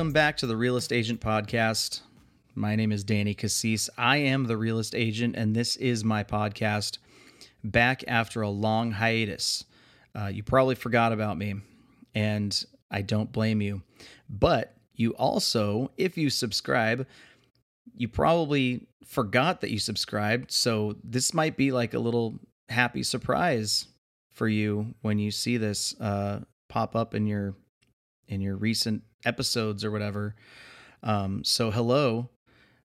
Welcome back to the Realist Agent Podcast. My name is Danny Cassis. I am the Realist Agent, and this is my podcast. Back after a long hiatus, uh, you probably forgot about me, and I don't blame you. But you also, if you subscribe, you probably forgot that you subscribed. So this might be like a little happy surprise for you when you see this uh, pop up in your in your recent episodes or whatever. Um, so hello,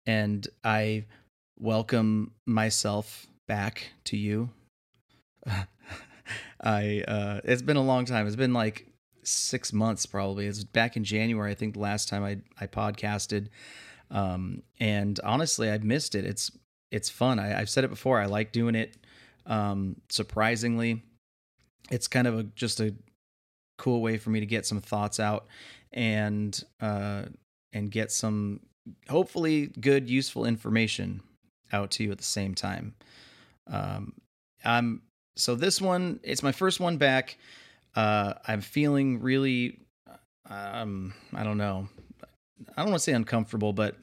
and I welcome myself back to you. I uh, it's been a long time. It's been like six months probably. It's back in January, I think, the last time I I podcasted. Um, and honestly, I've missed it. It's it's fun. I, I've said it before. I like doing it. Um, surprisingly, it's kind of a just a cool way for me to get some thoughts out and uh, and get some hopefully good useful information out to you at the same time. Um, I'm so this one it's my first one back. Uh, I'm feeling really um, I don't know. I don't want to say uncomfortable, but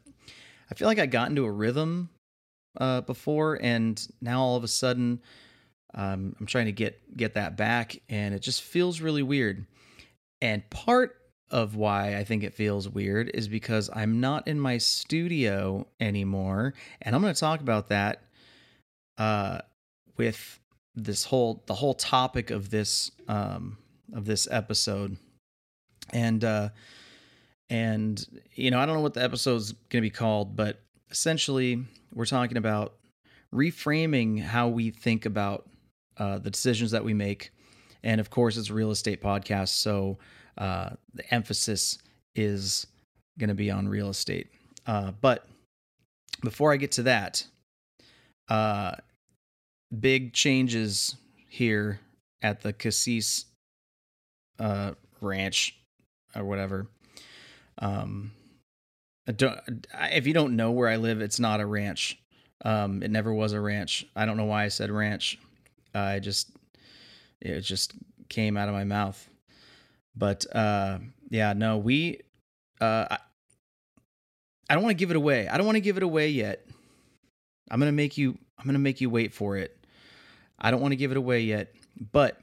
I feel like I got into a rhythm uh, before, and now all of a sudden um, I'm trying to get get that back, and it just feels really weird. And part of why I think it feels weird is because I'm not in my studio anymore, and I'm going to talk about that uh, with this whole the whole topic of this um, of this episode, and uh, and you know I don't know what the episode's going to be called, but essentially we're talking about reframing how we think about uh, the decisions that we make. And of course, it's a real estate podcast. So uh, the emphasis is going to be on real estate. Uh, but before I get to that, uh, big changes here at the Cassis uh, Ranch or whatever. Um, I don't, if you don't know where I live, it's not a ranch. Um, it never was a ranch. I don't know why I said ranch. I just it just came out of my mouth. But uh yeah, no, we uh I, I don't want to give it away. I don't want to give it away yet. I'm to make you I'm to make you wait for it. I don't want to give it away yet, but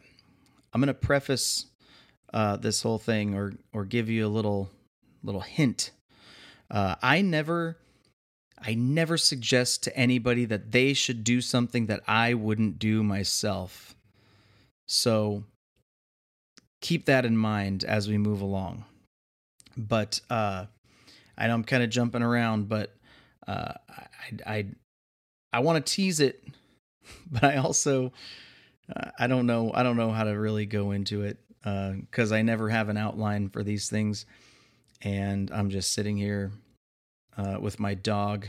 I'm to preface uh this whole thing or or give you a little little hint. Uh I never I never suggest to anybody that they should do something that I wouldn't do myself. So keep that in mind as we move along. But uh, I know I'm kind of jumping around, but uh, I I I want to tease it, but I also uh, I don't know I don't know how to really go into it because I never have an outline for these things, and I'm just sitting here uh, with my dog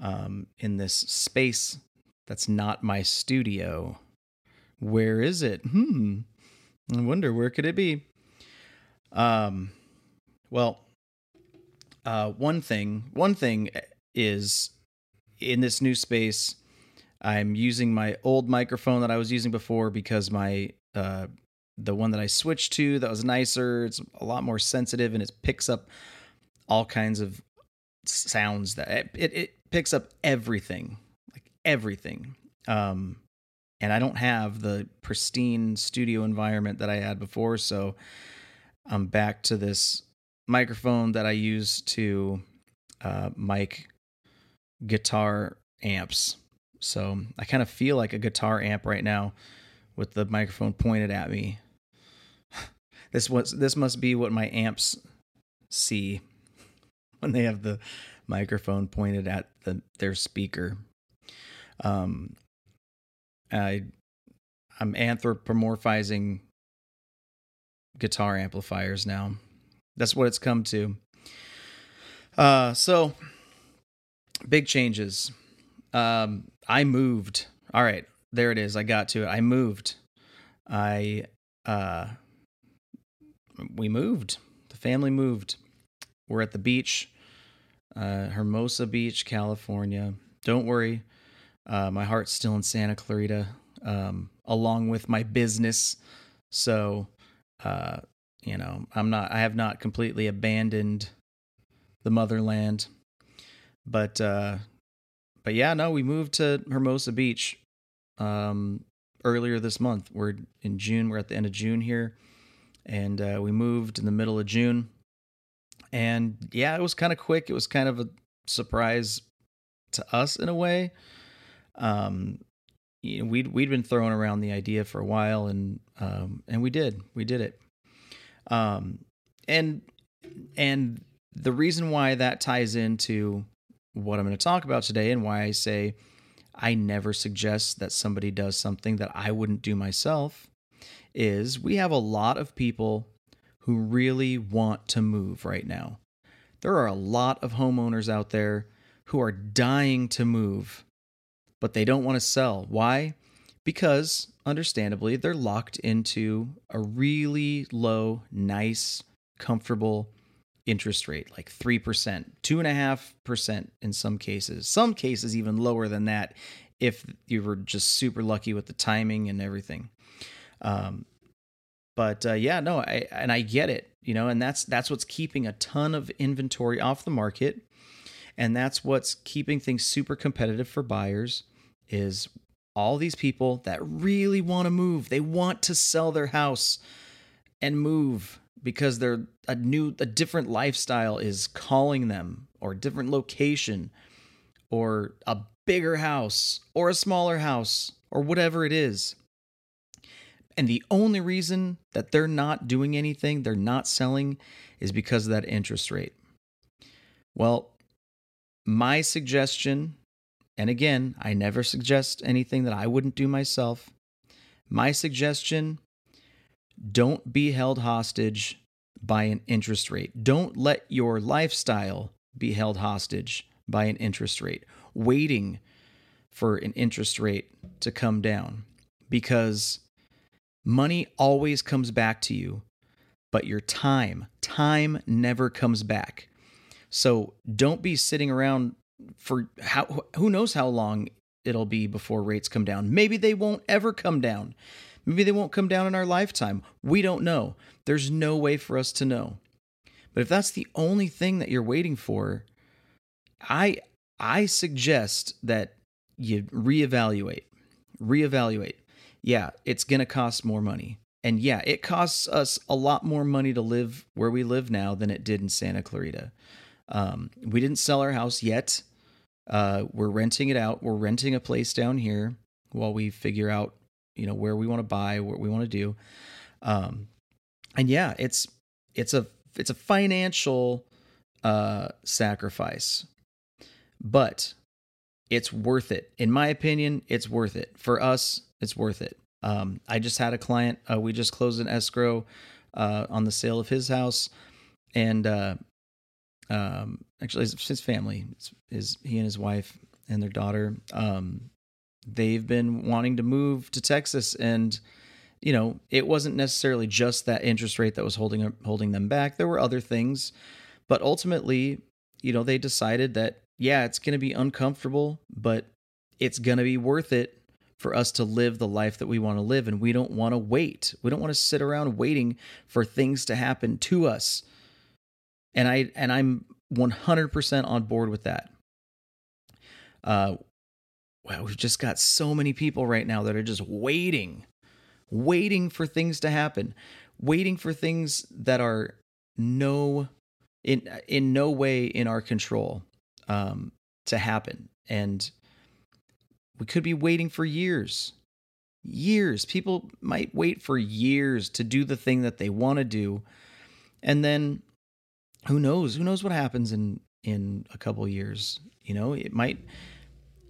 um, in this space that's not my studio. Where is it? Hmm. I wonder where could it be. Um. Well, uh, one thing. One thing is in this new space. I'm using my old microphone that I was using before because my uh, the one that I switched to that was nicer. It's a lot more sensitive and it picks up all kinds of sounds that it, it, it picks up everything like everything um and i don't have the pristine studio environment that i had before so i'm back to this microphone that i use to uh mic guitar amps so i kind of feel like a guitar amp right now with the microphone pointed at me this was this must be what my amps see when they have the microphone pointed at the their speaker. Um, I I'm anthropomorphizing guitar amplifiers now. That's what it's come to. Uh, so big changes. Um, I moved. All right, there it is. I got to it. I moved. I uh, we moved. The family moved. We're at the beach, uh, Hermosa Beach, California. Don't worry, uh, my heart's still in Santa Clarita, um, along with my business. So, uh, you know, I'm not. I have not completely abandoned the motherland, but uh, but yeah, no, we moved to Hermosa Beach um, earlier this month. We're in June. We're at the end of June here, and uh, we moved in the middle of June. And yeah, it was kind of quick. It was kind of a surprise to us in a way. Um, you know, we'd we'd been throwing around the idea for a while, and um, and we did we did it. Um, and and the reason why that ties into what I'm going to talk about today, and why I say I never suggest that somebody does something that I wouldn't do myself, is we have a lot of people who really want to move right now. There are a lot of homeowners out there who are dying to move, but they don't want to sell. Why? Because, understandably, they're locked into a really low, nice, comfortable interest rate, like 3%, 2.5% in some cases, some cases even lower than that if you were just super lucky with the timing and everything. Um, but uh, yeah, no, I and I get it, you know, and that's that's what's keeping a ton of inventory off the market, and that's what's keeping things super competitive for buyers. Is all these people that really want to move, they want to sell their house and move because they're a new, a different lifestyle is calling them, or a different location, or a bigger house, or a smaller house, or whatever it is. And the only reason that they're not doing anything, they're not selling, is because of that interest rate. Well, my suggestion, and again, I never suggest anything that I wouldn't do myself. My suggestion don't be held hostage by an interest rate. Don't let your lifestyle be held hostage by an interest rate, waiting for an interest rate to come down because Money always comes back to you, but your time, time never comes back. So don't be sitting around for how who knows how long it'll be before rates come down. Maybe they won't ever come down. Maybe they won't come down in our lifetime. We don't know. There's no way for us to know. But if that's the only thing that you're waiting for, I I suggest that you reevaluate. Reevaluate yeah, it's going to cost more money. And yeah, it costs us a lot more money to live where we live now than it did in Santa Clarita. Um, we didn't sell our house yet. Uh, we're renting it out. We're renting a place down here while we figure out, you know, where we want to buy, what we want to do. Um, and yeah, it's it's a it's a financial uh, sacrifice, but it's worth it. In my opinion, it's worth it for us it's worth it. Um, I just had a client. Uh, we just closed an escrow uh, on the sale of his house, and uh, um, actually, his, his family is he and his wife and their daughter. Um, they've been wanting to move to Texas, and you know, it wasn't necessarily just that interest rate that was holding holding them back. There were other things, but ultimately, you know, they decided that yeah, it's going to be uncomfortable, but it's going to be worth it for us to live the life that we want to live. And we don't want to wait. We don't want to sit around waiting for things to happen to us. And I and I'm 100% on board with that. Uh, wow, we've just got so many people right now that are just waiting, waiting for things to happen, waiting for things that are no in in no way in our control um, to happen. And we could be waiting for years. Years. People might wait for years to do the thing that they want to do. And then who knows? Who knows what happens in in a couple years? You know, it might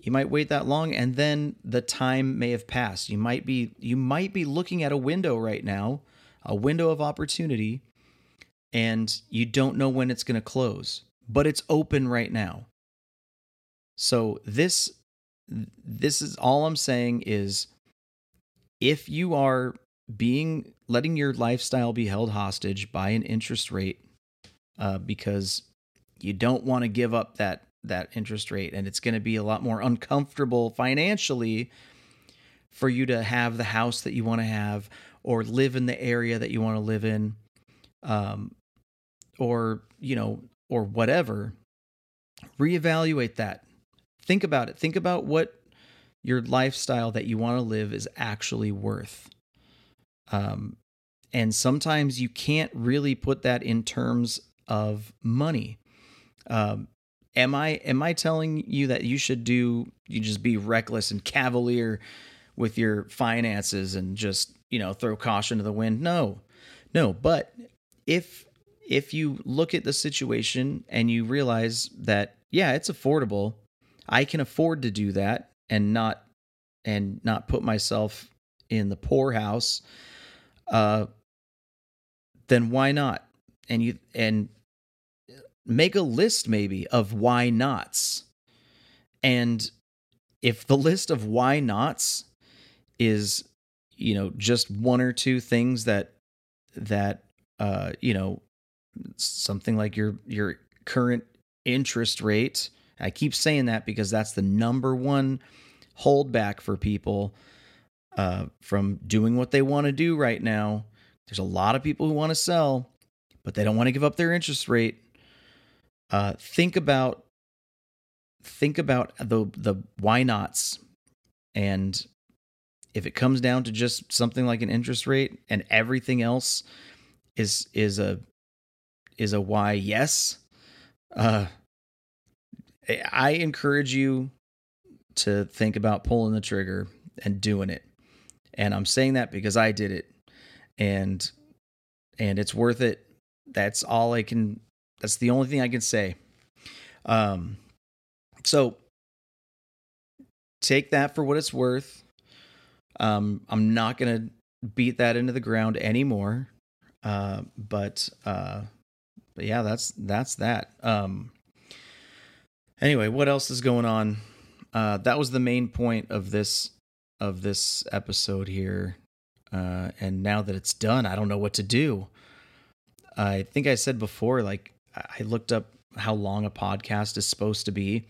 you might wait that long and then the time may have passed you might be you might be looking at a window right now a window of opportunity and you don't know when it's going to close but it's open right now so this this is all i'm saying is if you are being letting your lifestyle be held hostage by an interest rate uh, because you don't want to give up that that interest rate and it's going to be a lot more uncomfortable financially for you to have the house that you want to have or live in the area that you want to live in um or you know or whatever. Reevaluate that. Think about it. Think about what your lifestyle that you want to live is actually worth. Um and sometimes you can't really put that in terms of money. Um am i am i telling you that you should do you just be reckless and cavalier with your finances and just you know throw caution to the wind? No no but if if you look at the situation and you realize that yeah it's affordable i can afford to do that and not and not put myself in the poorhouse uh then why not? And you and make a list maybe of why nots. And if the list of why nots is, you know, just one or two things that that uh, you know, something like your your current interest rate. I keep saying that because that's the number one holdback for people uh, from doing what they want to do right now. There's a lot of people who want to sell, but they don't want to give up their interest rate. Uh, think about think about the the why nots, and if it comes down to just something like an interest rate, and everything else is is a is a why yes. Uh, I encourage you to think about pulling the trigger and doing it. And I'm saying that because I did it. And and it's worth it. That's all I can that's the only thing I can say. Um, so take that for what it's worth. Um, I'm not gonna beat that into the ground anymore. Uh, but uh, but yeah, that's that's that. Um, anyway, what else is going on? Uh, that was the main point of this of this episode here. Uh, and now that it's done, I don't know what to do. I think I said before, like I looked up how long a podcast is supposed to be,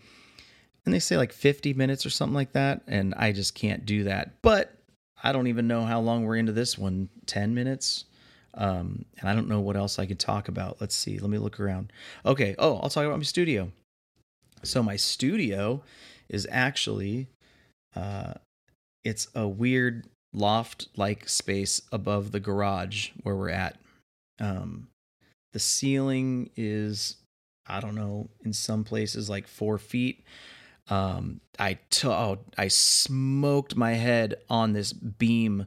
and they say like 50 minutes or something like that, and I just can't do that. But I don't even know how long we're into this one 10 minutes. Um, and I don't know what else I could talk about. Let's see. Let me look around. Okay. Oh, I'll talk about my studio. So my studio is actually, uh, it's a weird loft like space above the garage where we're at. Um, the ceiling is, I don't know, in some places like four feet. Um, I t- oh, I smoked my head on this beam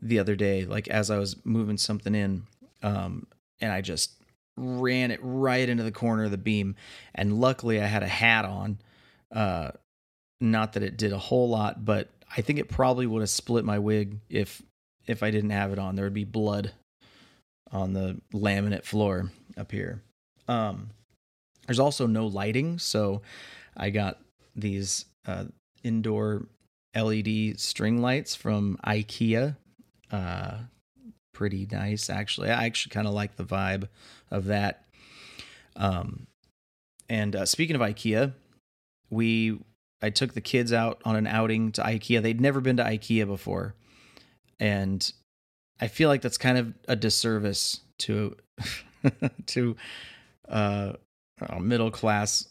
the other day, like as I was moving something in, um, and I just ran it right into the corner of the beam. And luckily, I had a hat on. Uh, not that it did a whole lot, but I think it probably would have split my wig if if I didn't have it on. There would be blood on the laminate floor up here. Um, there's also no lighting, so I got these uh, indoor LED string lights from IKEA. Uh, pretty nice, actually. I actually kind of like the vibe of that. Um, and uh, speaking of IKEA, we I took the kids out on an outing to IKEA. They'd never been to IKEA before, and I feel like that's kind of a disservice to to uh, middle class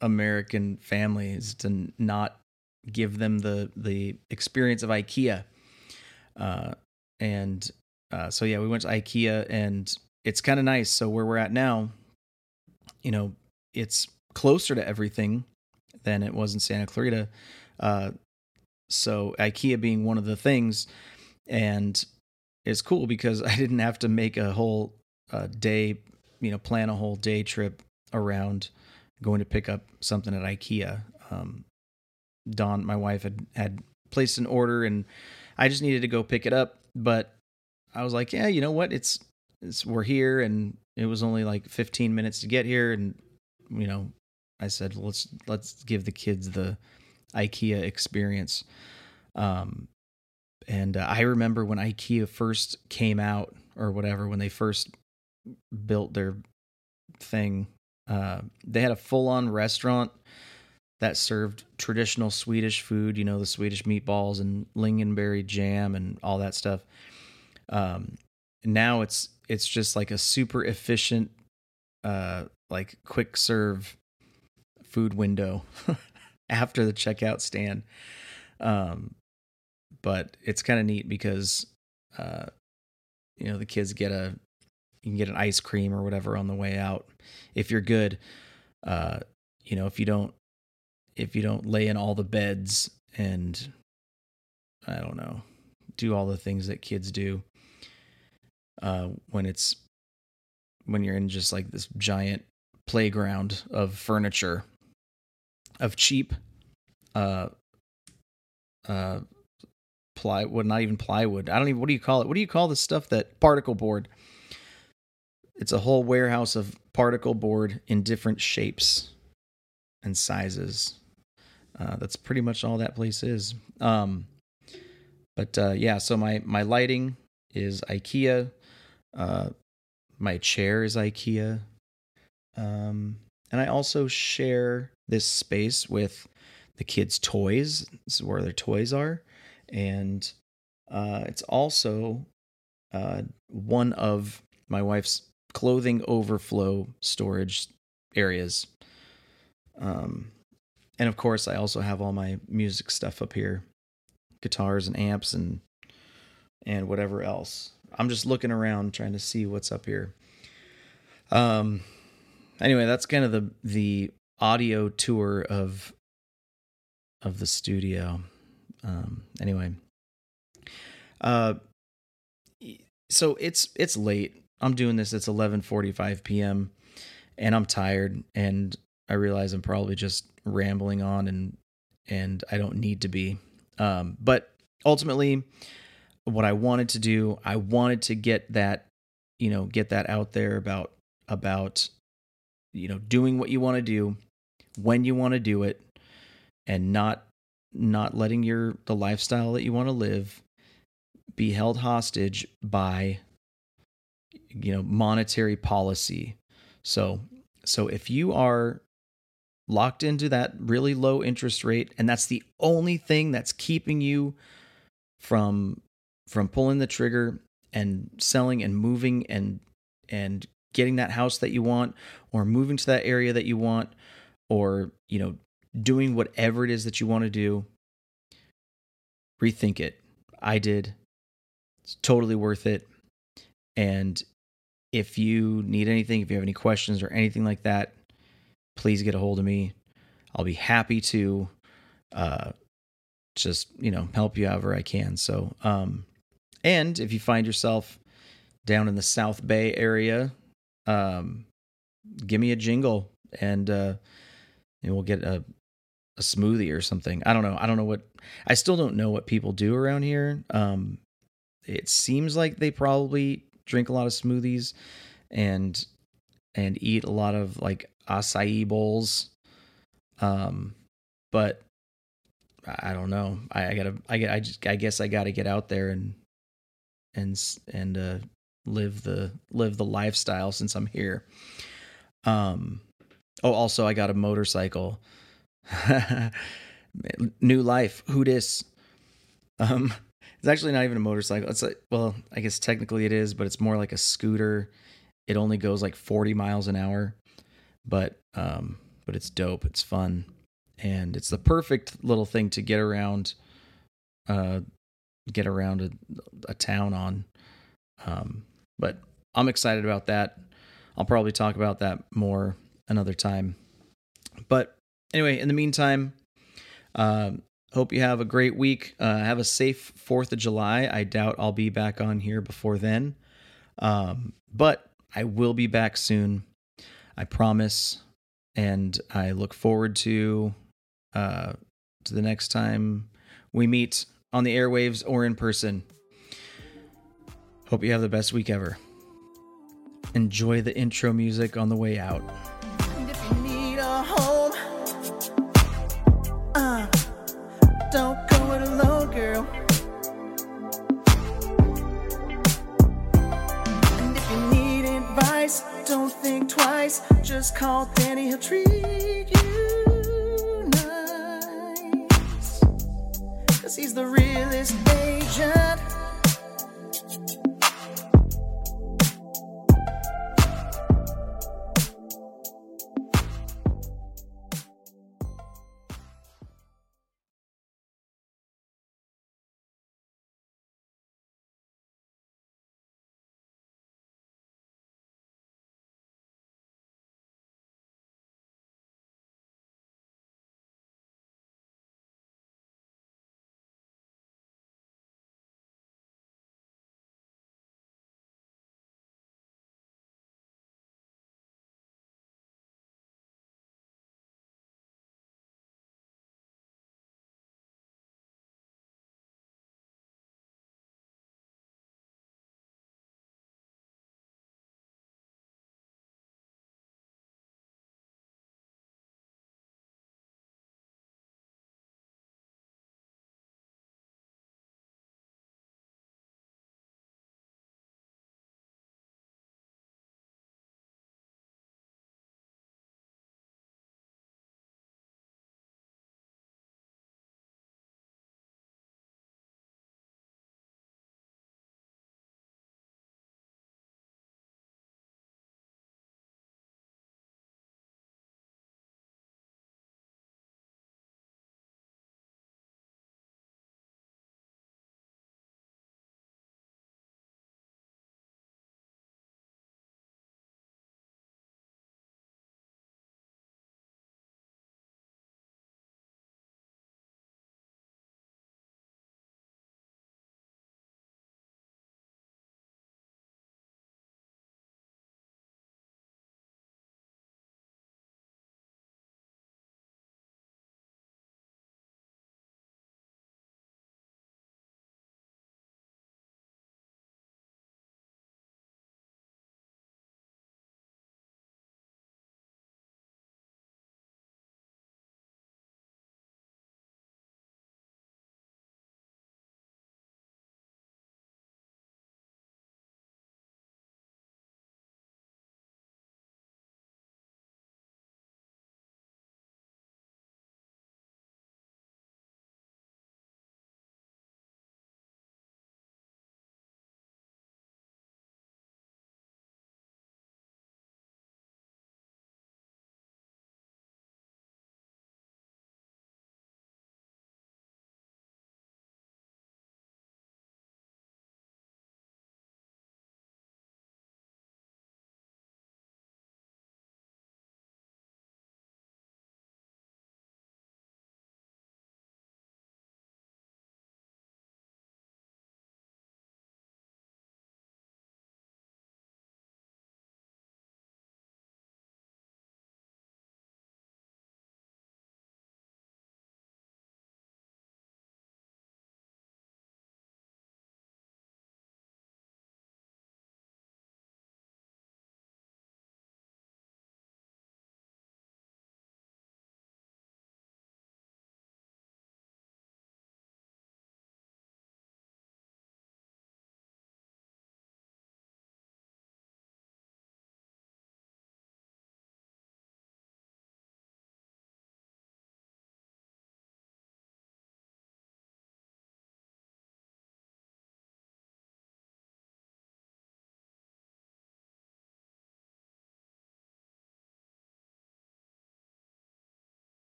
American families to not give them the the experience of IKEA. Uh, and uh, so yeah, we went to IKEA and it's kind of nice. So where we're at now, you know, it's closer to everything than it was in Santa Clarita. Uh, so IKEA being one of the things, and it's cool because I didn't have to make a whole uh, day, you know, plan a whole day trip around going to pick up something at IKEA. Um, Dawn, my wife, had had placed an order, and I just needed to go pick it up. But I was like, yeah, you know what? It's it's we're here, and it was only like 15 minutes to get here, and you know, I said let's let's give the kids the IKEA experience. Um, and uh, I remember when IKEA first came out, or whatever, when they first built their thing, uh, they had a full on restaurant that served traditional Swedish food, you know, the Swedish meatballs and lingonberry jam and all that stuff. Um, now it's it's just like a super efficient, uh, like quick serve food window after the checkout stand. Um, but it's kind of neat because, uh, you know, the kids get a you can get an ice cream or whatever on the way out if you're good. Uh, you know, if you don't if you don't lay in all the beds and I don't know, do all the things that kids do uh, when it's when you're in just like this giant playground of furniture of cheap uh uh plywood not even plywood i don't even what do you call it what do you call the stuff that particle board it's a whole warehouse of particle board in different shapes and sizes uh, that's pretty much all that place is. Um, but uh, yeah, so my my lighting is IKEA. Uh, my chair is IKEA. Um, and I also share this space with the kids' toys. This is where their toys are, and uh, it's also uh, one of my wife's clothing overflow storage areas. Um, and of course, I also have all my music stuff up here, guitars and amps and and whatever else. I'm just looking around trying to see what's up here. Um anyway, that's kind of the the audio tour of of the studio. Um anyway. Uh so it's it's late. I'm doing this it's 11:45 p.m. and I'm tired and I realize I'm probably just rambling on and and I don't need to be. Um, but ultimately, what I wanted to do, I wanted to get that, you know, get that out there about about you know doing what you want to do when you want to do it and not not letting your the lifestyle that you want to live be held hostage by you know monetary policy. So so if you are locked into that really low interest rate and that's the only thing that's keeping you from from pulling the trigger and selling and moving and and getting that house that you want or moving to that area that you want or you know doing whatever it is that you want to do rethink it i did it's totally worth it and if you need anything if you have any questions or anything like that please get a hold of me. I'll be happy to uh, just, you know, help you however I can. So, um, and if you find yourself down in the South Bay area, um, give me a jingle and, uh, and we'll get a, a smoothie or something. I don't know. I don't know what, I still don't know what people do around here. Um, it seems like they probably drink a lot of smoothies and and eat a lot of like acai bowls. Um, but I don't know. I, I gotta. I get. I just. I guess I gotta get out there and and and uh, live the live the lifestyle since I'm here. Um. Oh, also I got a motorcycle. New life. Who dis? Um. It's actually not even a motorcycle. It's like, well, I guess technically it is, but it's more like a scooter. It only goes like 40 miles an hour but um, but it's dope. It's fun, and it's the perfect little thing to get around, uh, get around a, a town on. Um, but I'm excited about that. I'll probably talk about that more another time. But Anyway, in the meantime, um, hope you have a great week. Uh, have a safe 4th of July. I doubt I'll be back on here before then. Um, but I will be back soon. I promise. And I look forward to uh, to the next time we meet on the airwaves or in person. Hope you have the best week ever. Enjoy the intro music on the way out. just call Danny, he'll treat you nice. Cause he's the realest agent.